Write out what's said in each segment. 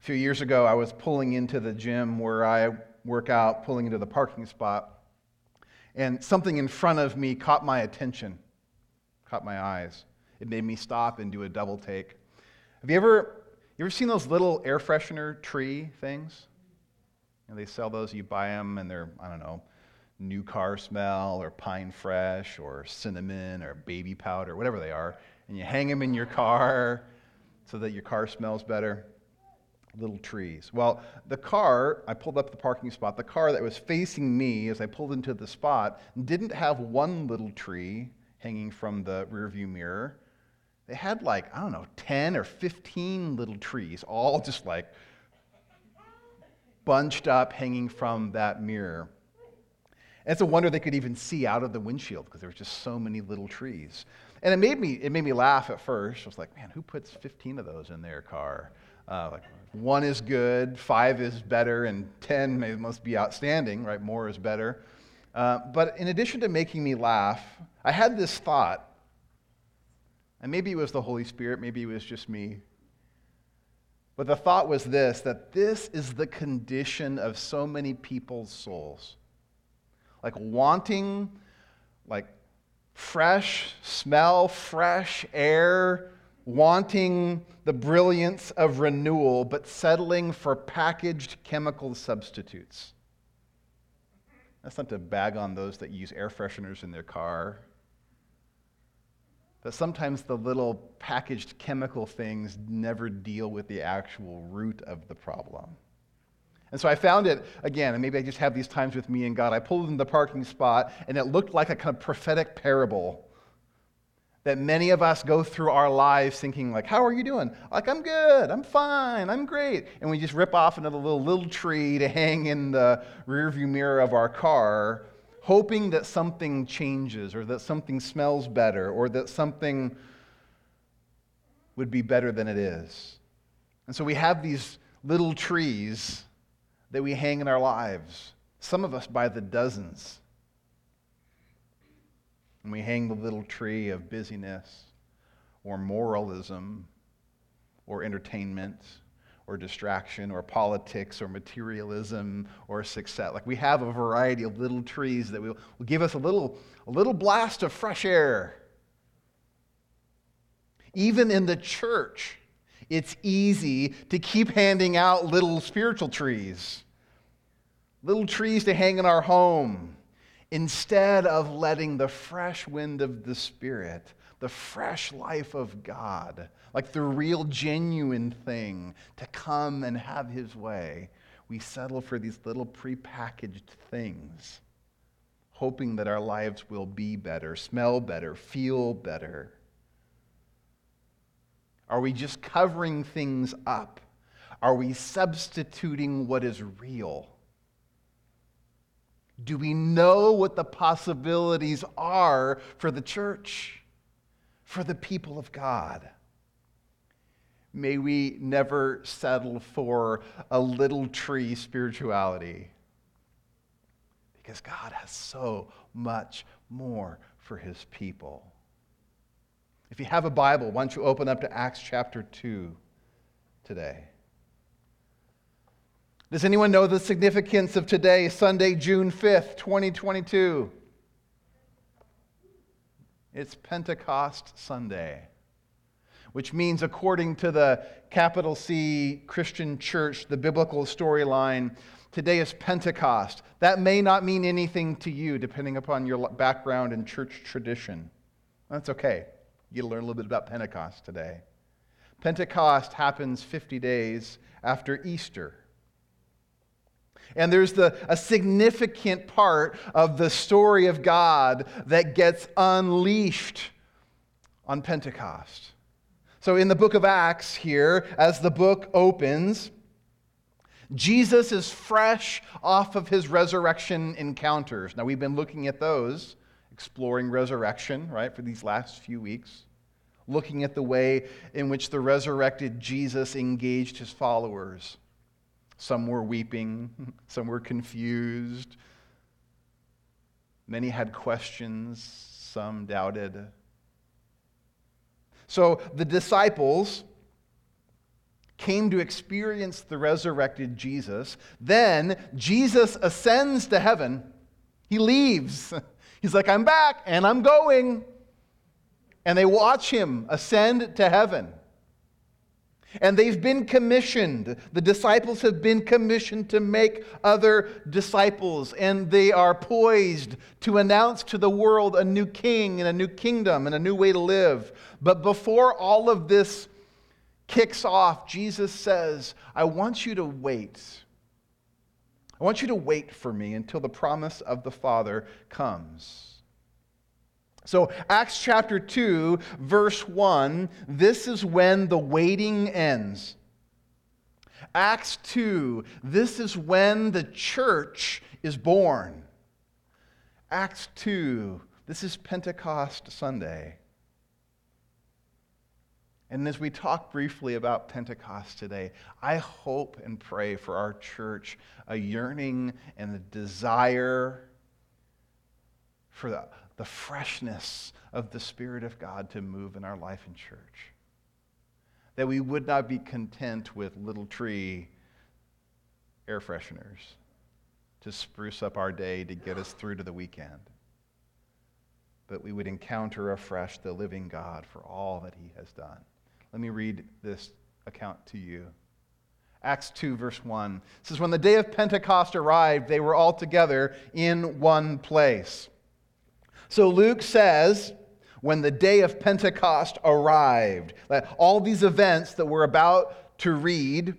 A few years ago, I was pulling into the gym where I work out, pulling into the parking spot, and something in front of me caught my attention, caught my eyes. It made me stop and do a double take. Have you ever, you ever seen those little air freshener tree things? You know, they sell those, you buy them, and they're, I don't know, new car smell or pine fresh or cinnamon or baby powder, whatever they are, and you hang them in your car so that your car smells better little trees. Well, the car, I pulled up the parking spot, the car that was facing me as I pulled into the spot didn't have one little tree hanging from the rearview mirror. They had like, I don't know, 10 or 15 little trees, all just like bunched up hanging from that mirror. And it's a wonder they could even see out of the windshield because there were just so many little trees. And it made me, it made me laugh at first. I was like, man, who puts 15 of those in their car? Uh, like one is good, five is better, and 10 may, must be outstanding, right? More is better. Uh, but in addition to making me laugh, I had this thought, and maybe it was the Holy Spirit, maybe it was just me. But the thought was this that this is the condition of so many people's souls. Like wanting, like fresh smell, fresh air, wanting the brilliance of renewal, but settling for packaged chemical substitutes. That's not to bag on those that use air fresheners in their car. But sometimes the little packaged chemical things never deal with the actual root of the problem. And so I found it again, and maybe I just have these times with me and God. I pulled in the parking spot, and it looked like a kind of prophetic parable that many of us go through our lives thinking like how are you doing? Like i'm good. I'm fine. I'm great. And we just rip off another little little tree to hang in the rearview mirror of our car hoping that something changes or that something smells better or that something would be better than it is. And so we have these little trees that we hang in our lives some of us by the dozens and we hang the little tree of busyness or moralism or entertainment or distraction or politics or materialism or success. Like we have a variety of little trees that will, will give us a little, a little blast of fresh air. Even in the church, it's easy to keep handing out little spiritual trees, little trees to hang in our home instead of letting the fresh wind of the Spirit, the fresh life of God, like the real genuine thing, to come and have His way, we settle for these little prepackaged things, hoping that our lives will be better, smell better, feel better. Are we just covering things up? Are we substituting what is real? Do we know what the possibilities are for the church, for the people of God? May we never settle for a little tree spirituality because God has so much more for his people. If you have a Bible, why don't you open up to Acts chapter 2 today? Does anyone know the significance of today, Sunday, June 5th, 2022? It's Pentecost Sunday, which means, according to the capital C Christian church, the biblical storyline, today is Pentecost. That may not mean anything to you, depending upon your background and church tradition. That's okay. You learn a little bit about Pentecost today. Pentecost happens 50 days after Easter. And there's the, a significant part of the story of God that gets unleashed on Pentecost. So, in the book of Acts, here, as the book opens, Jesus is fresh off of his resurrection encounters. Now, we've been looking at those, exploring resurrection, right, for these last few weeks, looking at the way in which the resurrected Jesus engaged his followers. Some were weeping, some were confused. Many had questions, some doubted. So the disciples came to experience the resurrected Jesus. Then Jesus ascends to heaven. He leaves. He's like, I'm back and I'm going. And they watch him ascend to heaven. And they've been commissioned. The disciples have been commissioned to make other disciples. And they are poised to announce to the world a new king and a new kingdom and a new way to live. But before all of this kicks off, Jesus says, I want you to wait. I want you to wait for me until the promise of the Father comes. So, Acts chapter 2, verse 1, this is when the waiting ends. Acts 2, this is when the church is born. Acts 2, this is Pentecost Sunday. And as we talk briefly about Pentecost today, I hope and pray for our church a yearning and a desire for the the freshness of the Spirit of God to move in our life in church. That we would not be content with little tree air fresheners to spruce up our day to get us through to the weekend. But we would encounter afresh the living God for all that he has done. Let me read this account to you. Acts 2, verse 1 says, When the day of Pentecost arrived, they were all together in one place. So Luke says, when the day of Pentecost arrived, that all these events that we're about to read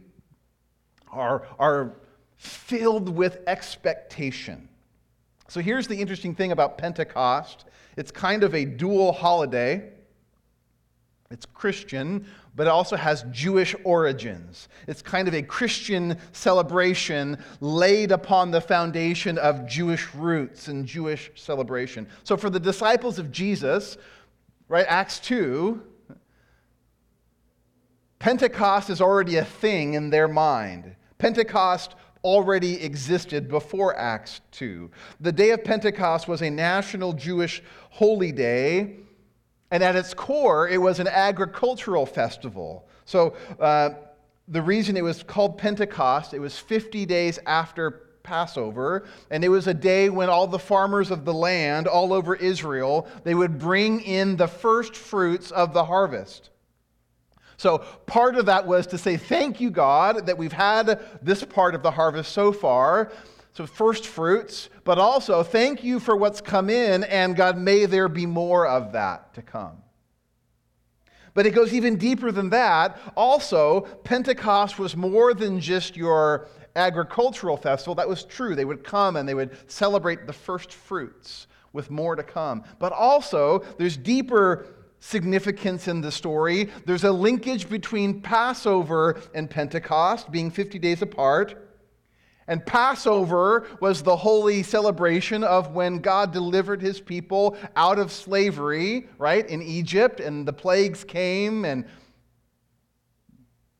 are, are filled with expectation. So here's the interesting thing about Pentecost it's kind of a dual holiday. It's Christian, but it also has Jewish origins. It's kind of a Christian celebration laid upon the foundation of Jewish roots and Jewish celebration. So for the disciples of Jesus, right, Acts 2, Pentecost is already a thing in their mind. Pentecost already existed before Acts 2. The day of Pentecost was a national Jewish holy day and at its core, it was an agricultural festival. So, uh, the reason it was called Pentecost, it was 50 days after Passover, and it was a day when all the farmers of the land all over Israel, they would bring in the first fruits of the harvest. So, part of that was to say, Thank you, God, that we've had this part of the harvest so far. So, first fruits, but also thank you for what's come in, and God, may there be more of that to come. But it goes even deeper than that. Also, Pentecost was more than just your agricultural festival. That was true. They would come and they would celebrate the first fruits with more to come. But also, there's deeper significance in the story. There's a linkage between Passover and Pentecost, being 50 days apart. And Passover was the holy celebration of when God delivered his people out of slavery, right, in Egypt, and the plagues came, and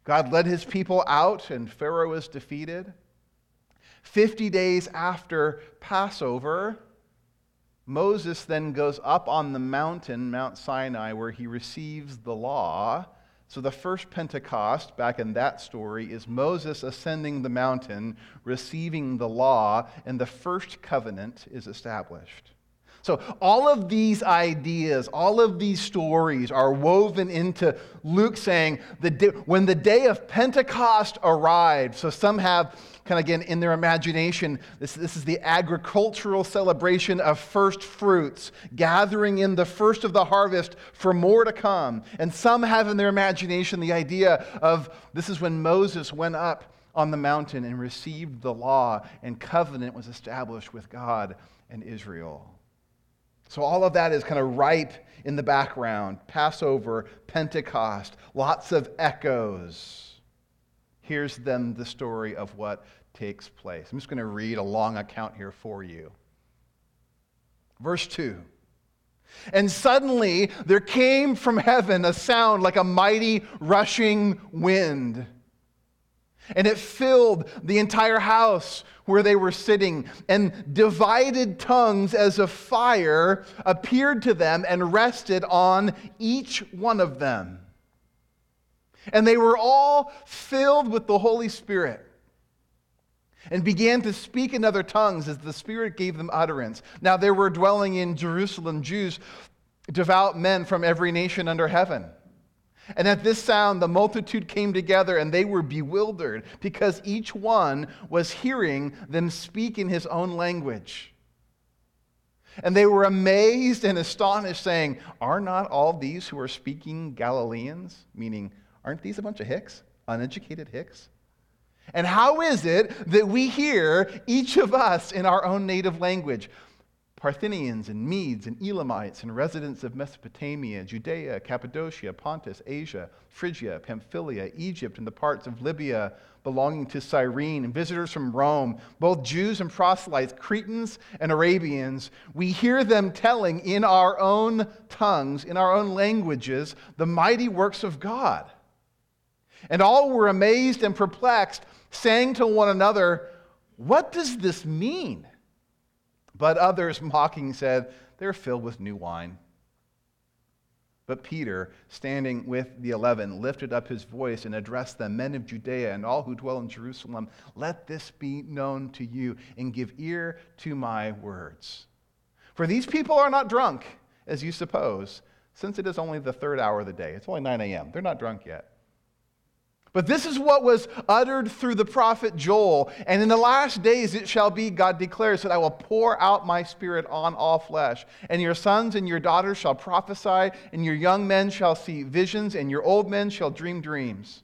God led his people out, and Pharaoh was defeated. Fifty days after Passover, Moses then goes up on the mountain, Mount Sinai, where he receives the law so, the first Pentecost, back in that story, is Moses ascending the mountain, receiving the law, and the first covenant is established. So, all of these ideas, all of these stories are woven into Luke saying that when the day of Pentecost arrived, so some have kind of again in their imagination, this, this is the agricultural celebration of first fruits, gathering in the first of the harvest for more to come. And some have in their imagination the idea of this is when Moses went up on the mountain and received the law, and covenant was established with God and Israel. So, all of that is kind of ripe in the background Passover, Pentecost, lots of echoes. Here's then the story of what takes place. I'm just going to read a long account here for you. Verse 2. And suddenly there came from heaven a sound like a mighty rushing wind. And it filled the entire house where they were sitting, and divided tongues as of fire appeared to them and rested on each one of them. And they were all filled with the Holy Spirit and began to speak in other tongues as the Spirit gave them utterance. Now there were dwelling in Jerusalem Jews, devout men from every nation under heaven. And at this sound, the multitude came together and they were bewildered because each one was hearing them speak in his own language. And they were amazed and astonished, saying, Are not all these who are speaking Galileans? Meaning, aren't these a bunch of hicks? Uneducated hicks? And how is it that we hear each of us in our own native language? Parthians and Medes and Elamites and residents of Mesopotamia, Judea, Cappadocia, Pontus, Asia, Phrygia, Pamphylia, Egypt, and the parts of Libya belonging to Cyrene, and visitors from Rome, both Jews and proselytes, Cretans and Arabians, we hear them telling in our own tongues, in our own languages, the mighty works of God. And all were amazed and perplexed, saying to one another, What does this mean? But others, mocking, said, They're filled with new wine. But Peter, standing with the eleven, lifted up his voice and addressed them, Men of Judea and all who dwell in Jerusalem, let this be known to you, and give ear to my words. For these people are not drunk, as you suppose, since it is only the third hour of the day. It's only 9 a.m. They're not drunk yet. But this is what was uttered through the prophet Joel. And in the last days it shall be, God declares, that I will pour out my spirit on all flesh. And your sons and your daughters shall prophesy, and your young men shall see visions, and your old men shall dream dreams.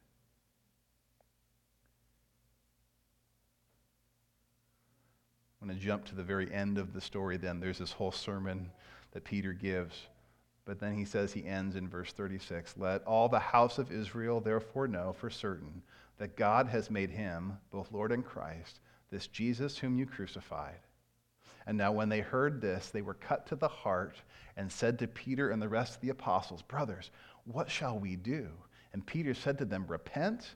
I'm going to jump to the very end of the story then. There's this whole sermon that Peter gives. But then he says, he ends in verse 36 Let all the house of Israel therefore know for certain that God has made him, both Lord and Christ, this Jesus whom you crucified. And now, when they heard this, they were cut to the heart and said to Peter and the rest of the apostles, Brothers, what shall we do? And Peter said to them, Repent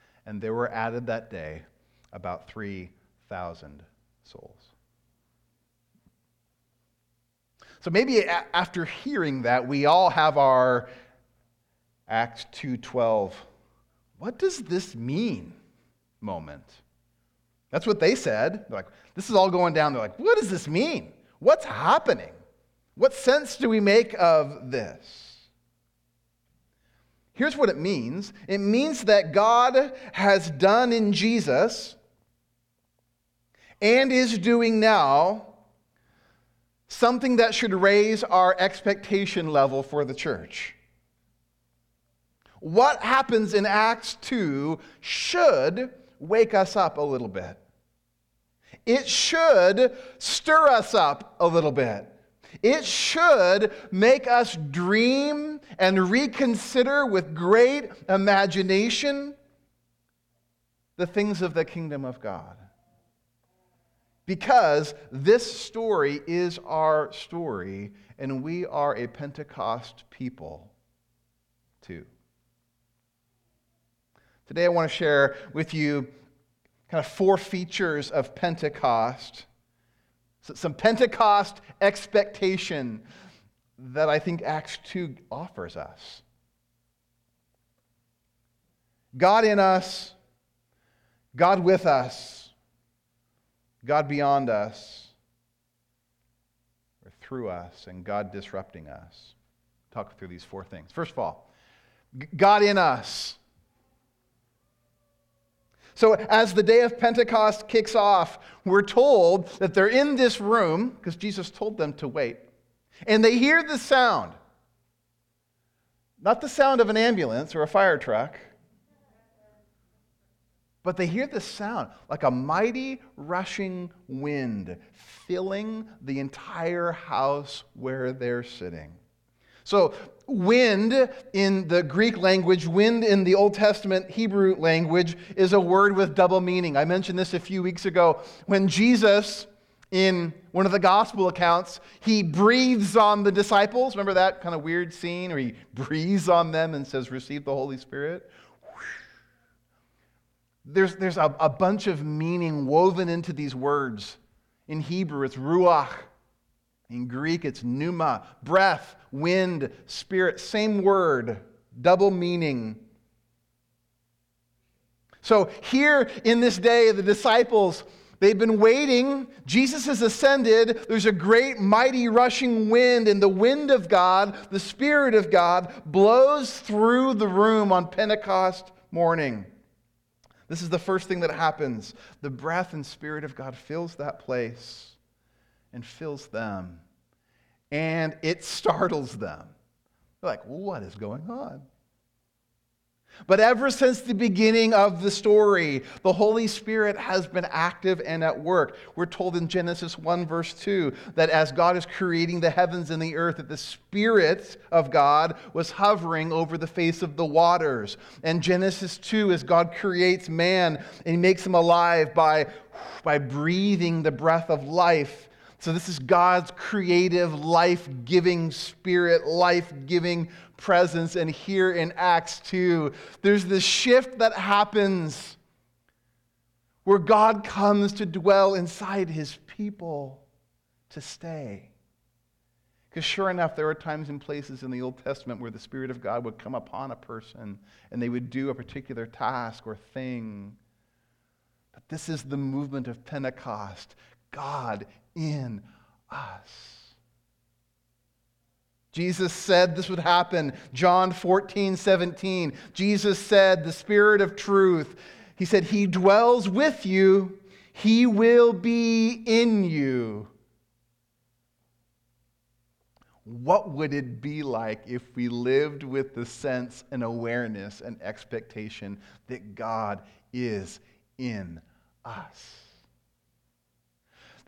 and there were added that day about 3,000 souls. So maybe a- after hearing that, we all have our Acts 2:12. What does this mean moment? That's what they said. They're like, this is all going down. They're like, what does this mean? What's happening? What sense do we make of this? Here's what it means it means that God has done in Jesus and is doing now something that should raise our expectation level for the church. What happens in Acts 2 should wake us up a little bit. It should stir us up a little bit. It should make us dream and reconsider with great imagination the things of the kingdom of God. Because this story is our story, and we are a Pentecost people too. Today, I want to share with you kind of four features of Pentecost some Pentecost expectation that I think Acts 2 offers us. God in us, God with us, God beyond us, or through us, and God disrupting us. Talk through these four things. First of all, God in us. So, as the day of Pentecost kicks off, we're told that they're in this room because Jesus told them to wait. And they hear the sound. Not the sound of an ambulance or a fire truck, but they hear the sound like a mighty rushing wind filling the entire house where they're sitting. So, wind in the Greek language, wind in the Old Testament Hebrew language, is a word with double meaning. I mentioned this a few weeks ago. When Jesus, in one of the gospel accounts, he breathes on the disciples. Remember that kind of weird scene where he breathes on them and says, Receive the Holy Spirit? There's, there's a, a bunch of meaning woven into these words. In Hebrew, it's ruach. In Greek, it's pneuma, breath, wind, spirit, same word, double meaning. So, here in this day, the disciples, they've been waiting. Jesus has ascended. There's a great, mighty, rushing wind, and the wind of God, the Spirit of God, blows through the room on Pentecost morning. This is the first thing that happens. The breath and Spirit of God fills that place and fills them. And it startles them. They're like, what is going on? But ever since the beginning of the story, the Holy Spirit has been active and at work. We're told in Genesis 1, verse 2, that as God is creating the heavens and the earth, that the Spirit of God was hovering over the face of the waters. And Genesis 2, as God creates man and he makes him alive by, by breathing the breath of life so, this is God's creative, life giving spirit, life giving presence. And here in Acts 2, there's this shift that happens where God comes to dwell inside his people to stay. Because sure enough, there are times and places in the Old Testament where the Spirit of God would come upon a person and they would do a particular task or thing. But this is the movement of Pentecost. God in us. Jesus said this would happen. John 14, 17. Jesus said, The Spirit of truth, He said, He dwells with you, He will be in you. What would it be like if we lived with the sense and awareness and expectation that God is in us?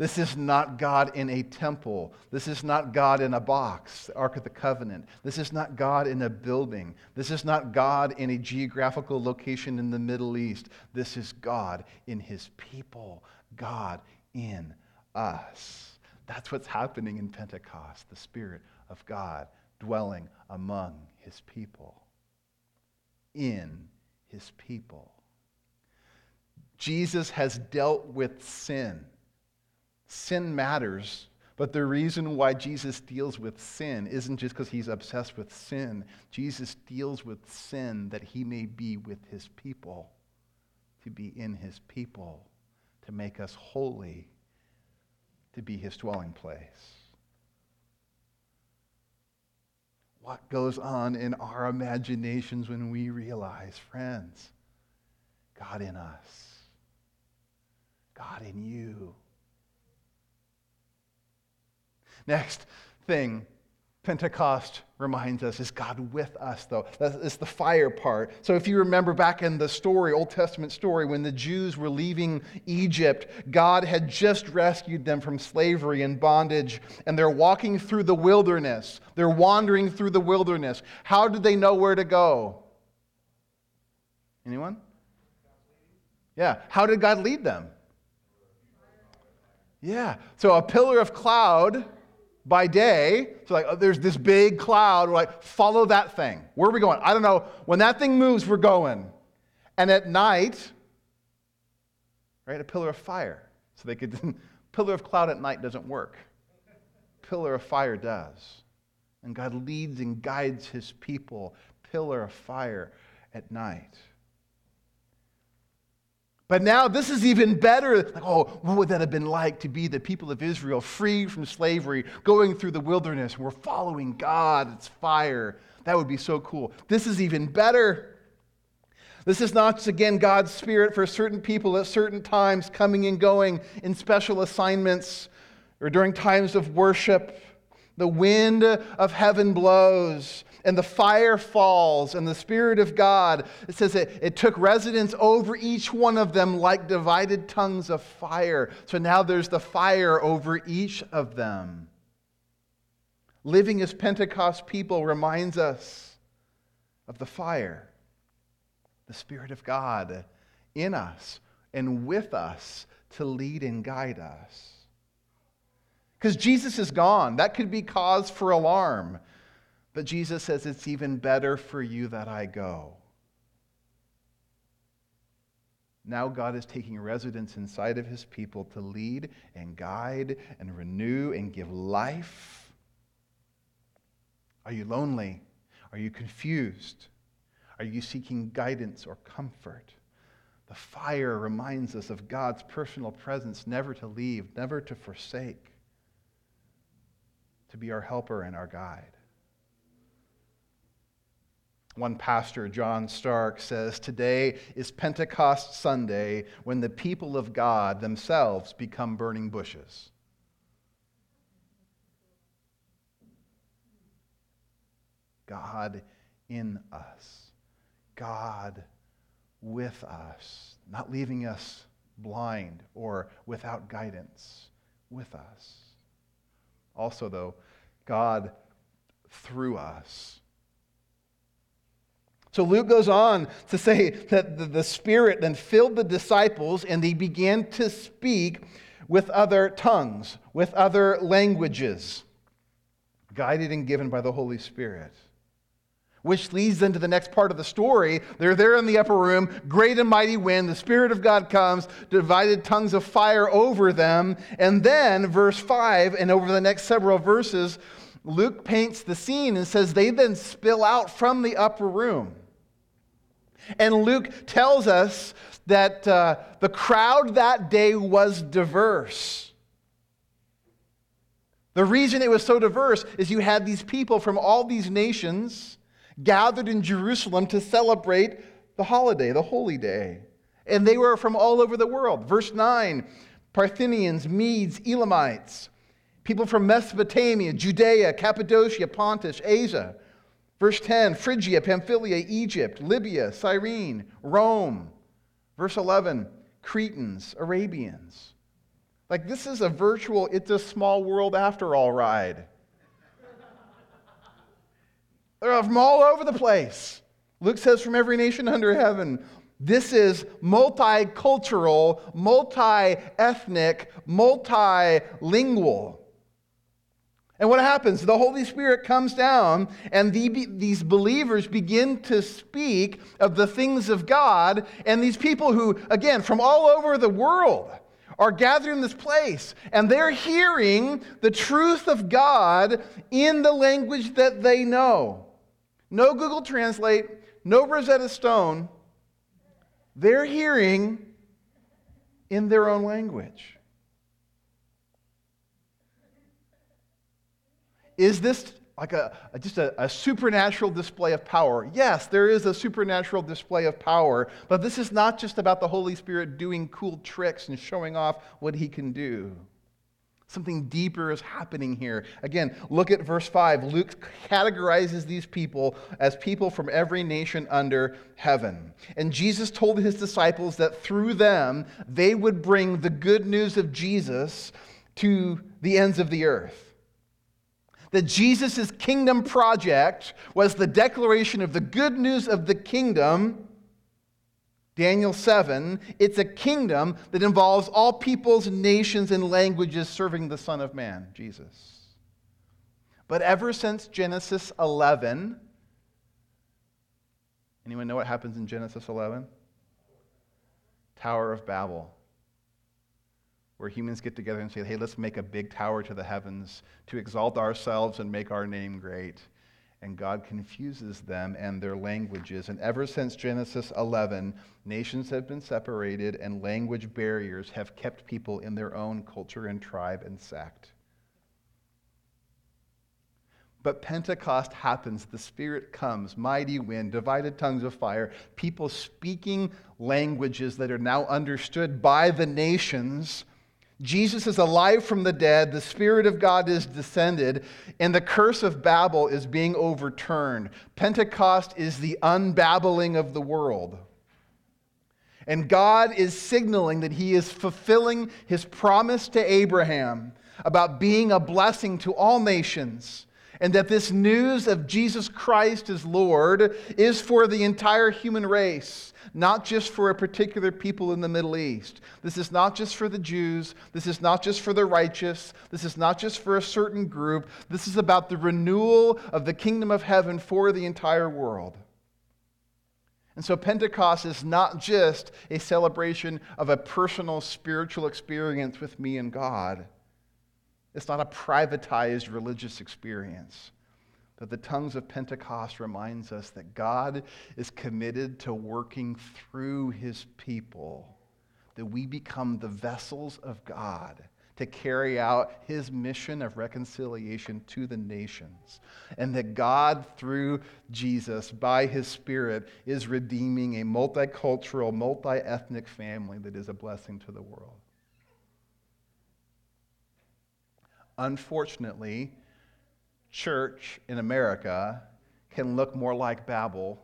This is not God in a temple. This is not God in a box, the Ark of the Covenant. This is not God in a building. This is not God in a geographical location in the Middle East. This is God in his people, God in us. That's what's happening in Pentecost, the Spirit of God dwelling among his people, in his people. Jesus has dealt with sin sin matters, but the reason why Jesus deals with sin isn't just because he's obsessed with sin. Jesus deals with sin that he may be with his people, to be in his people, to make us holy, to be his dwelling place. What goes on in our imaginations when we realize, friends, God in us, God in you Next thing Pentecost reminds us is God with us, though. That's the fire part. So, if you remember back in the story, Old Testament story, when the Jews were leaving Egypt, God had just rescued them from slavery and bondage, and they're walking through the wilderness. They're wandering through the wilderness. How did they know where to go? Anyone? Yeah. How did God lead them? Yeah. So, a pillar of cloud by day. So, like, oh, there's this big cloud. We're like, follow that thing. Where are we going? I don't know. When that thing moves, we're going. And at night, right, a pillar of fire. So they could, pillar of cloud at night doesn't work. Pillar of fire does. And God leads and guides his people, pillar of fire at night. But now this is even better. Like, oh, what would that have been like to be the people of Israel, free from slavery, going through the wilderness? We're following God. It's fire. That would be so cool. This is even better. This is not again, God's Spirit for certain people at certain times coming and going in special assignments or during times of worship. The wind of heaven blows and the fire falls and the Spirit of God, it says it, it took residence over each one of them like divided tongues of fire. So now there's the fire over each of them. Living as Pentecost people reminds us of the fire the Spirit of God in us and with us to lead and guide us. Because Jesus is gone. That could be cause for alarm. But Jesus says it's even better for you that I go. Now God is taking residence inside of his people to lead and guide and renew and give life. Are you lonely? Are you confused? Are you seeking guidance or comfort? The fire reminds us of God's personal presence, never to leave, never to forsake, to be our helper and our guide. One pastor, John Stark, says Today is Pentecost Sunday when the people of God themselves become burning bushes. God in us. God with us, not leaving us blind or without guidance, with us. Also, though, God through us. So Luke goes on to say that the Spirit then filled the disciples and they began to speak with other tongues, with other languages, guided and given by the Holy Spirit which leads into the next part of the story. They're there in the upper room, great and mighty wind. The Spirit of God comes, divided tongues of fire over them. And then, verse 5, and over the next several verses, Luke paints the scene and says they then spill out from the upper room. And Luke tells us that uh, the crowd that day was diverse. The reason it was so diverse is you had these people from all these nations gathered in Jerusalem to celebrate the holiday, the holy day. And they were from all over the world. Verse 9 Parthians, Medes, Elamites, people from Mesopotamia, Judea, Cappadocia, Pontus, Asia. Verse 10 Phrygia, Pamphylia, Egypt, Libya, Cyrene, Rome. Verse 11 Cretans, Arabians. Like this is a virtual, it's a small world after all ride. They're from all over the place. Luke says, from every nation under heaven. This is multicultural, multi ethnic, multilingual. And what happens? The Holy Spirit comes down, and the, these believers begin to speak of the things of God. And these people who, again, from all over the world, are gathered in this place, and they're hearing the truth of God in the language that they know. No Google Translate, no Rosetta Stone. They're hearing in their own language. Is this like a, just a, a, supernatural display of power? Yes, there is a supernatural display of power, but this is not just about the Holy Spirit doing cool tricks and showing off what he can do. Something deeper is happening here. Again, look at verse 5. Luke categorizes these people as people from every nation under heaven. And Jesus told his disciples that through them, they would bring the good news of Jesus to the ends of the earth. That Jesus' kingdom project was the declaration of the good news of the kingdom Daniel 7, it's a kingdom that involves all peoples, nations, and languages serving the Son of Man, Jesus. But ever since Genesis 11, anyone know what happens in Genesis 11? Tower of Babel, where humans get together and say, hey, let's make a big tower to the heavens to exalt ourselves and make our name great and God confuses them and their languages. And ever since Genesis 11, nations have been separated and language barriers have kept people in their own culture and tribe and sect. But Pentecost happens. The Spirit comes, mighty wind, divided tongues of fire, people speaking languages that are now understood by the nations. Jesus is alive from the dead, the Spirit of God is descended, and the curse of Babel is being overturned. Pentecost is the unbabbling of the world. And God is signaling that He is fulfilling His promise to Abraham about being a blessing to all nations and that this news of Jesus Christ as Lord is for the entire human race, not just for a particular people in the Middle East. This is not just for the Jews. This is not just for the righteous. This is not just for a certain group. This is about the renewal of the kingdom of heaven for the entire world. And so Pentecost is not just a celebration of a personal spiritual experience with me and God. It's not a privatized religious experience. But the tongues of Pentecost reminds us that God is committed to working through his people, that we become the vessels of God to carry out his mission of reconciliation to the nations. And that God, through Jesus, by his Spirit, is redeeming a multicultural, multi ethnic family that is a blessing to the world. Unfortunately, church in America can look more like Babel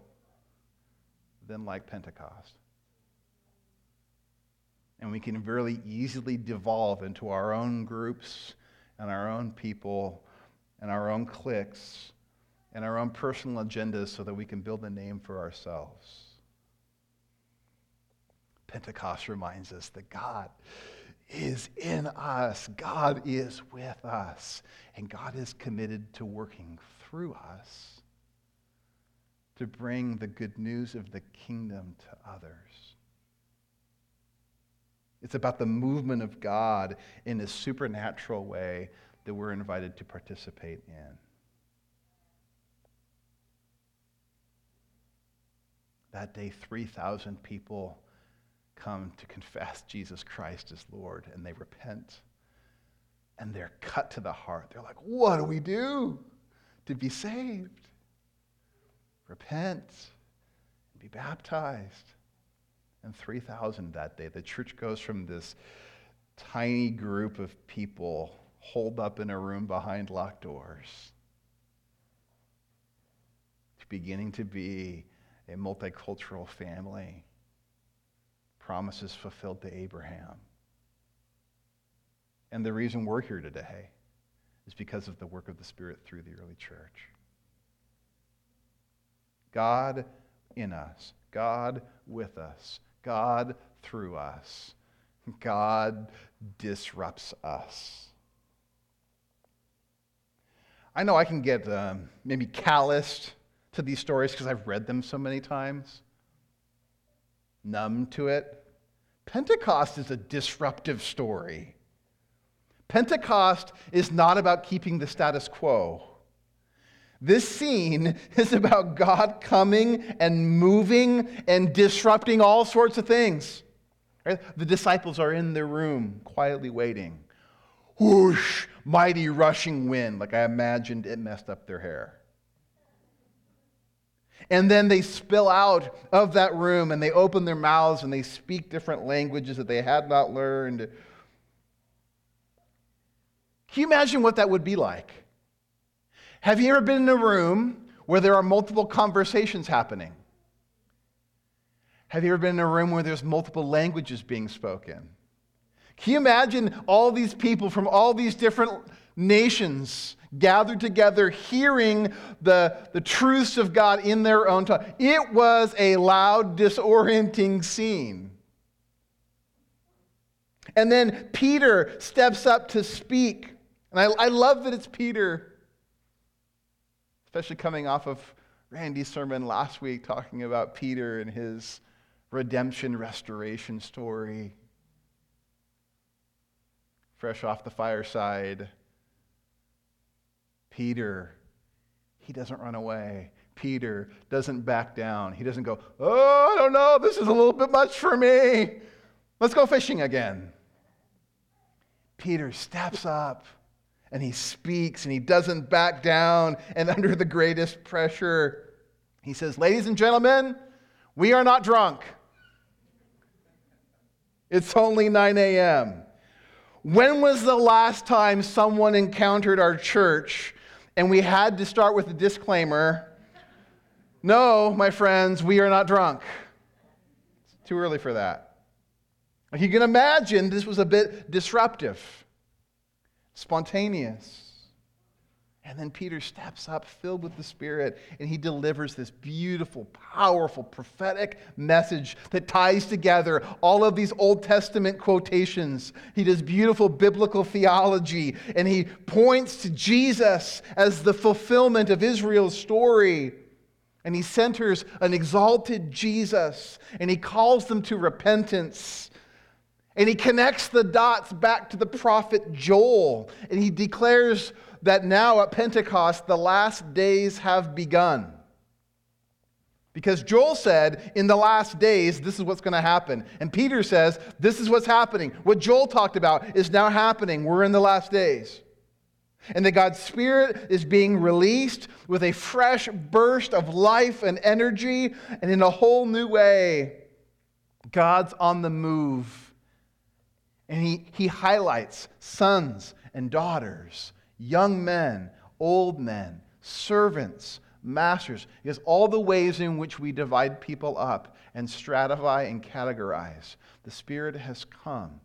than like Pentecost. And we can really easily devolve into our own groups and our own people and our own cliques and our own personal agendas so that we can build a name for ourselves. Pentecost reminds us that God is in us. God is with us. And God is committed to working through us to bring the good news of the kingdom to others. It's about the movement of God in a supernatural way that we're invited to participate in. That day, 3,000 people come to confess Jesus Christ as Lord and they repent and they're cut to the heart. They're like, what do we do to be saved? Repent and be baptized. And 3,000 that day. The church goes from this tiny group of people holed up in a room behind locked doors to beginning to be a multicultural family promises fulfilled to Abraham. And the reason we're here today is because of the work of the Spirit through the early church. God in us, God with us, God through us, God disrupts us. I know I can get um, maybe calloused to these stories because I've read them so many times, numb to it. Pentecost is a disruptive story. Pentecost is not about keeping the status quo. This scene is about God coming and moving and disrupting all sorts of things. The disciples are in their room, quietly waiting. Whoosh, mighty rushing wind, like I imagined it messed up their hair. And then they spill out of that room and they open their mouths and they speak different languages that they had not learned. Can you imagine what that would be like? Have you ever been in a room where there are multiple conversations happening? Have you ever been in a room where there's multiple languages being spoken? Can you imagine all these people from all these different nations gathered together, hearing the, the truths of God in their own tongue. It was a loud, disorienting scene. And then Peter steps up to speak. And I, I love that it's Peter, especially coming off of Randy's sermon last week talking about Peter and his redemption restoration story. Fresh off the fireside Peter, he doesn't run away. Peter doesn't back down. He doesn't go, Oh, I don't know, this is a little bit much for me. Let's go fishing again. Peter steps up And he speaks and he doesn't back down. And under the greatest pressure, he says, Ladies and gentlemen, we are not drunk. It's only 9 a.m. When was the last time someone encountered our church and we had to start with a disclaimer no, my friends, we are not drunk. It's too early for that. You can imagine, this was a bit disruptive, spontaneous. And then Peter steps up, filled with the Spirit, and he delivers this beautiful, powerful, prophetic message that ties together all of these Old Testament quotations. He does beautiful biblical theology, and he points to Jesus as the fulfillment of Israel's story. And he centers an exalted Jesus, and he calls them to repentance. And he connects the dots back to the prophet Joel, and he declares that now at Pentecost, the last days have begun. Because Joel said, in the last days, this is what's going to happen. And Peter says, this is what's happening. What Joel talked about is now happening. We're in the last days. And that God's Spirit is being released with a fresh burst of life and energy, and in a whole new way. God's on the move. And he, he highlights sons and daughters young men, old men, servants, masters. Because all the ways in which we divide people up and stratify and categorize, the Spirit has come.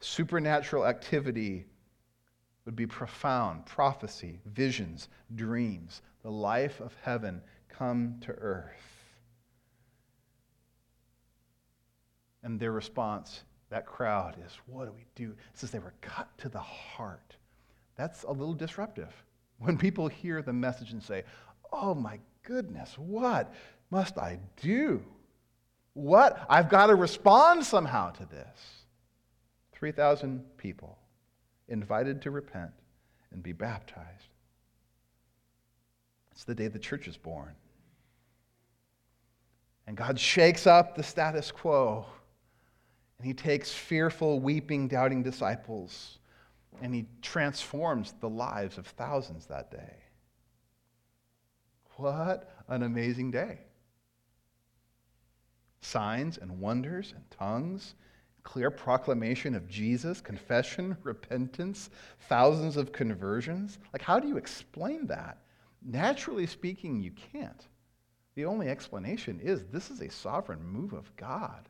Supernatural activity would be profound prophecy, visions, dreams, the life of heaven come to earth. And their response that crowd is, what do we do? It says they were cut to the heart. That's a little disruptive. When people hear the message and say, oh my goodness, what must I do? What? I've got to respond somehow to this. 3,000 people invited to repent and be baptized. It's the day the church is born. And God shakes up the status quo and he takes fearful, weeping, doubting disciples and he transforms the lives of thousands that day. What an amazing day! Signs and wonders and tongues, clear proclamation of Jesus, confession, repentance, thousands of conversions. Like, how do you explain that? Naturally speaking, you can't. The only explanation is this is a sovereign move of God.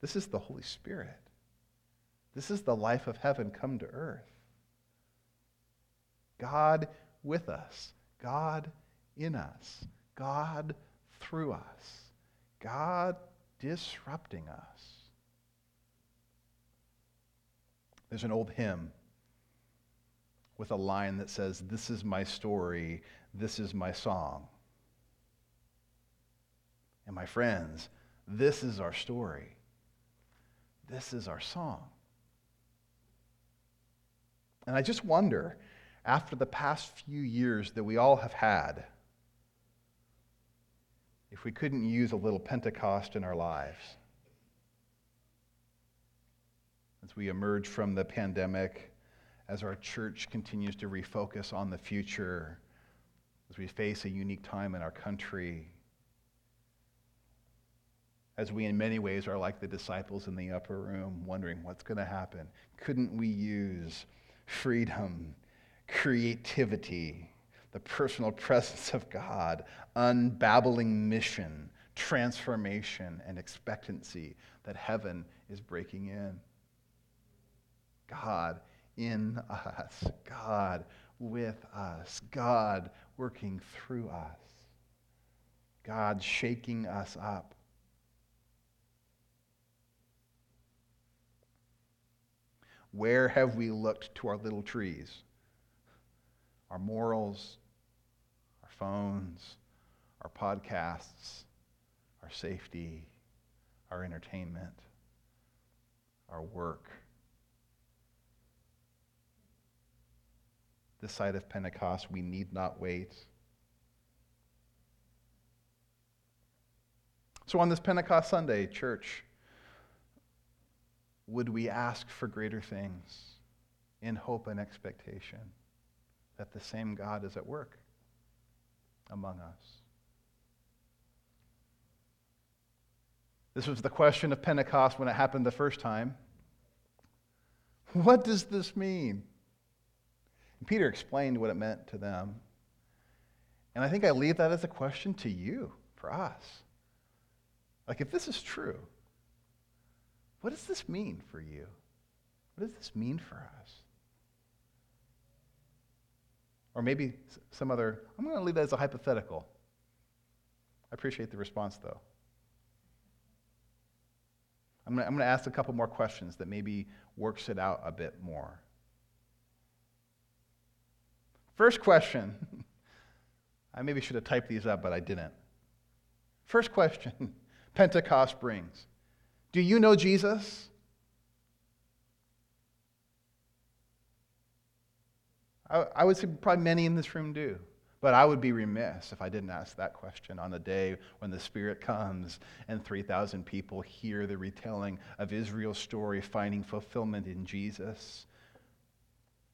This is the Holy Spirit. This is the life of heaven come to earth. God with us, God in us, God through us, God disrupting us. There's an old hymn with a line that says, This is my story, this is my song. And my friends, this is our story. This is our song. And I just wonder, after the past few years that we all have had, if we couldn't use a little Pentecost in our lives. As we emerge from the pandemic, as our church continues to refocus on the future, as we face a unique time in our country, as we in many ways are like the disciples in the upper room, wondering what's going to happen. Couldn't we use freedom, creativity, the personal presence of God, unbabbling mission, transformation, and expectancy that heaven is breaking in? God in us, God with us, God working through us, God shaking us up Where have we looked to our little trees? Our morals, our phones, our podcasts, our safety, our entertainment, our work. This side of Pentecost, we need not wait. So, on this Pentecost Sunday, church, would we ask for greater things? in hope and expectation that the same God is at work among us. This was the question of Pentecost when it happened the first time. What does this mean? And Peter explained what it meant to them. And I think I leave that as a question to you, for us. Like, if this is true, what does this mean for you? What does this mean for us? Or maybe some other, I'm going to leave that as a hypothetical. I appreciate the response, though. I'm going, to, I'm going to ask a couple more questions that maybe works it out a bit more. First question. I maybe should have typed these up, but I didn't. First question Pentecost brings Do you know Jesus? I, I would say probably many in this room do. But I would be remiss if I didn't ask that question on the day when the Spirit comes and 3,000 people hear the retelling of Israel's story, finding fulfillment in Jesus.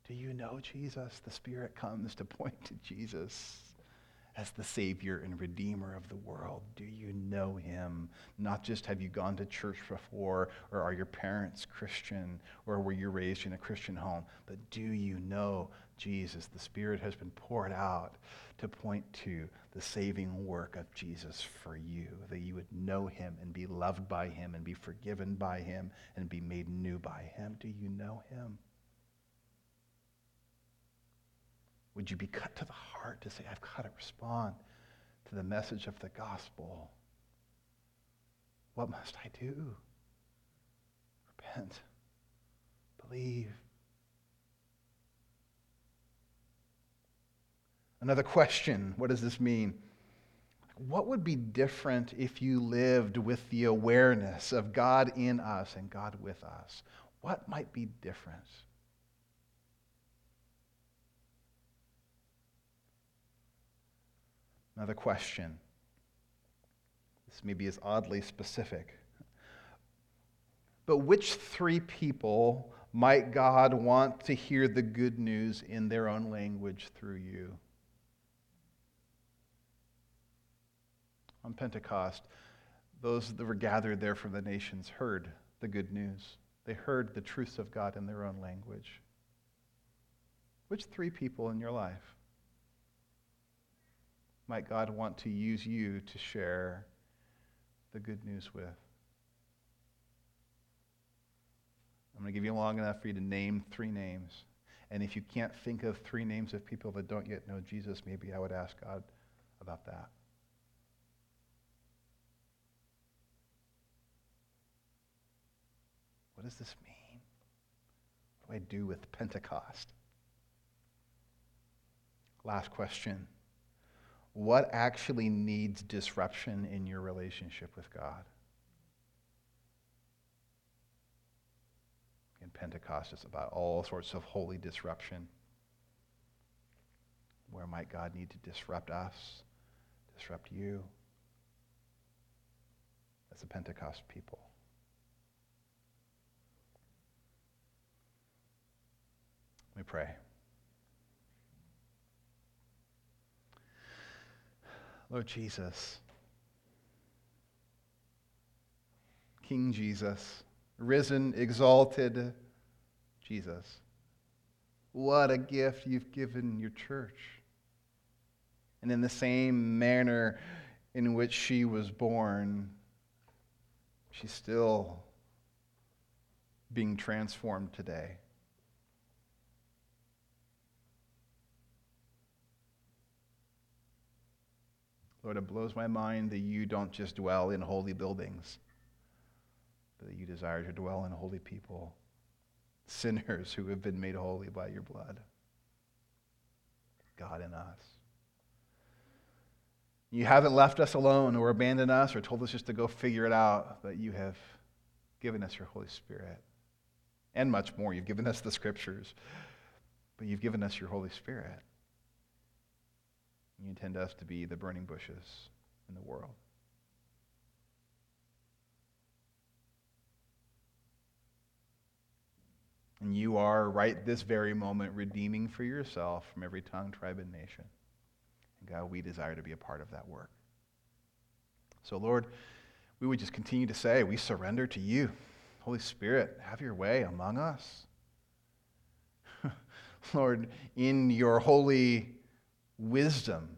Do you know Jesus? The Spirit comes to point to Jesus as the Savior and Redeemer of the world? Do you know Him? Not just have you gone to church before, or are your parents Christian, or were you raised in a Christian home, but do you know Jesus? The Spirit has been poured out to point to the saving work of Jesus for you, that you would know Him and be loved by Him and be forgiven by Him and be made new by Him. Do you know Him? Would you be cut to the heart to say, I've got to respond to the message of the gospel? What must I do? Repent. Believe. Another question what does this mean? What would be different if you lived with the awareness of God in us and God with us? What might be different? Another question. This maybe is oddly specific. But which three people might God want to hear the good news in their own language through you? On Pentecost, those that were gathered there from the nations heard the good news. They heard the truths of God in their own language. Which three people in your life might God want to use you to share the good news with? I'm going to give you long enough for you to name three names. And if you can't think of three names of people that don't yet know Jesus, maybe I would ask God about that. What does this mean? What do I do with Pentecost? Last question what actually needs disruption in your relationship with God? In Pentecost, it's about all sorts of holy disruption. Where might God need to disrupt us, disrupt you as a Pentecost people? Me pray. Lord Jesus, King Jesus, risen, exalted Jesus. What a gift you've given your church. And in the same manner in which she was born, she's still being transformed today. Lord, it blows my mind that you don't just dwell in holy buildings, but that you desire to dwell in holy people, sinners who have been made holy by your blood. God in us. You haven't left us alone or abandoned us or told us just to go figure it out, but you have given us your Holy Spirit and much more. You've given us the scriptures, but you've given us your Holy Spirit. You intend us to be the burning bushes in the world. And you are, right this very moment, redeeming for yourself from every tongue, tribe, and nation. And God, we desire to be a part of that work. So, Lord, we would just continue to say, we surrender to you. Holy Spirit, have your way among us. Lord, in your holy wisdom,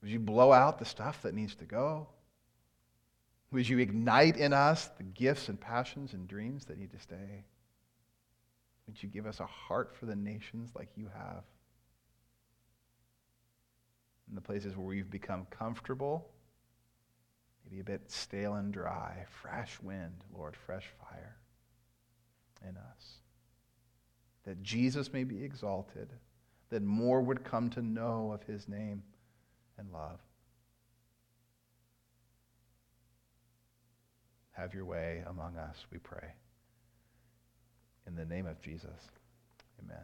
would you blow out the stuff that needs to go? Would you ignite in us the gifts and passions and dreams that need to stay? Would you give us a heart for the nations like you have? In the places where we've become comfortable, maybe a bit stale and dry, fresh wind, Lord, fresh fire in us. That Jesus may be exalted, that more would come to know of his name and love. Have your way among us, we pray. In the name of Jesus, amen.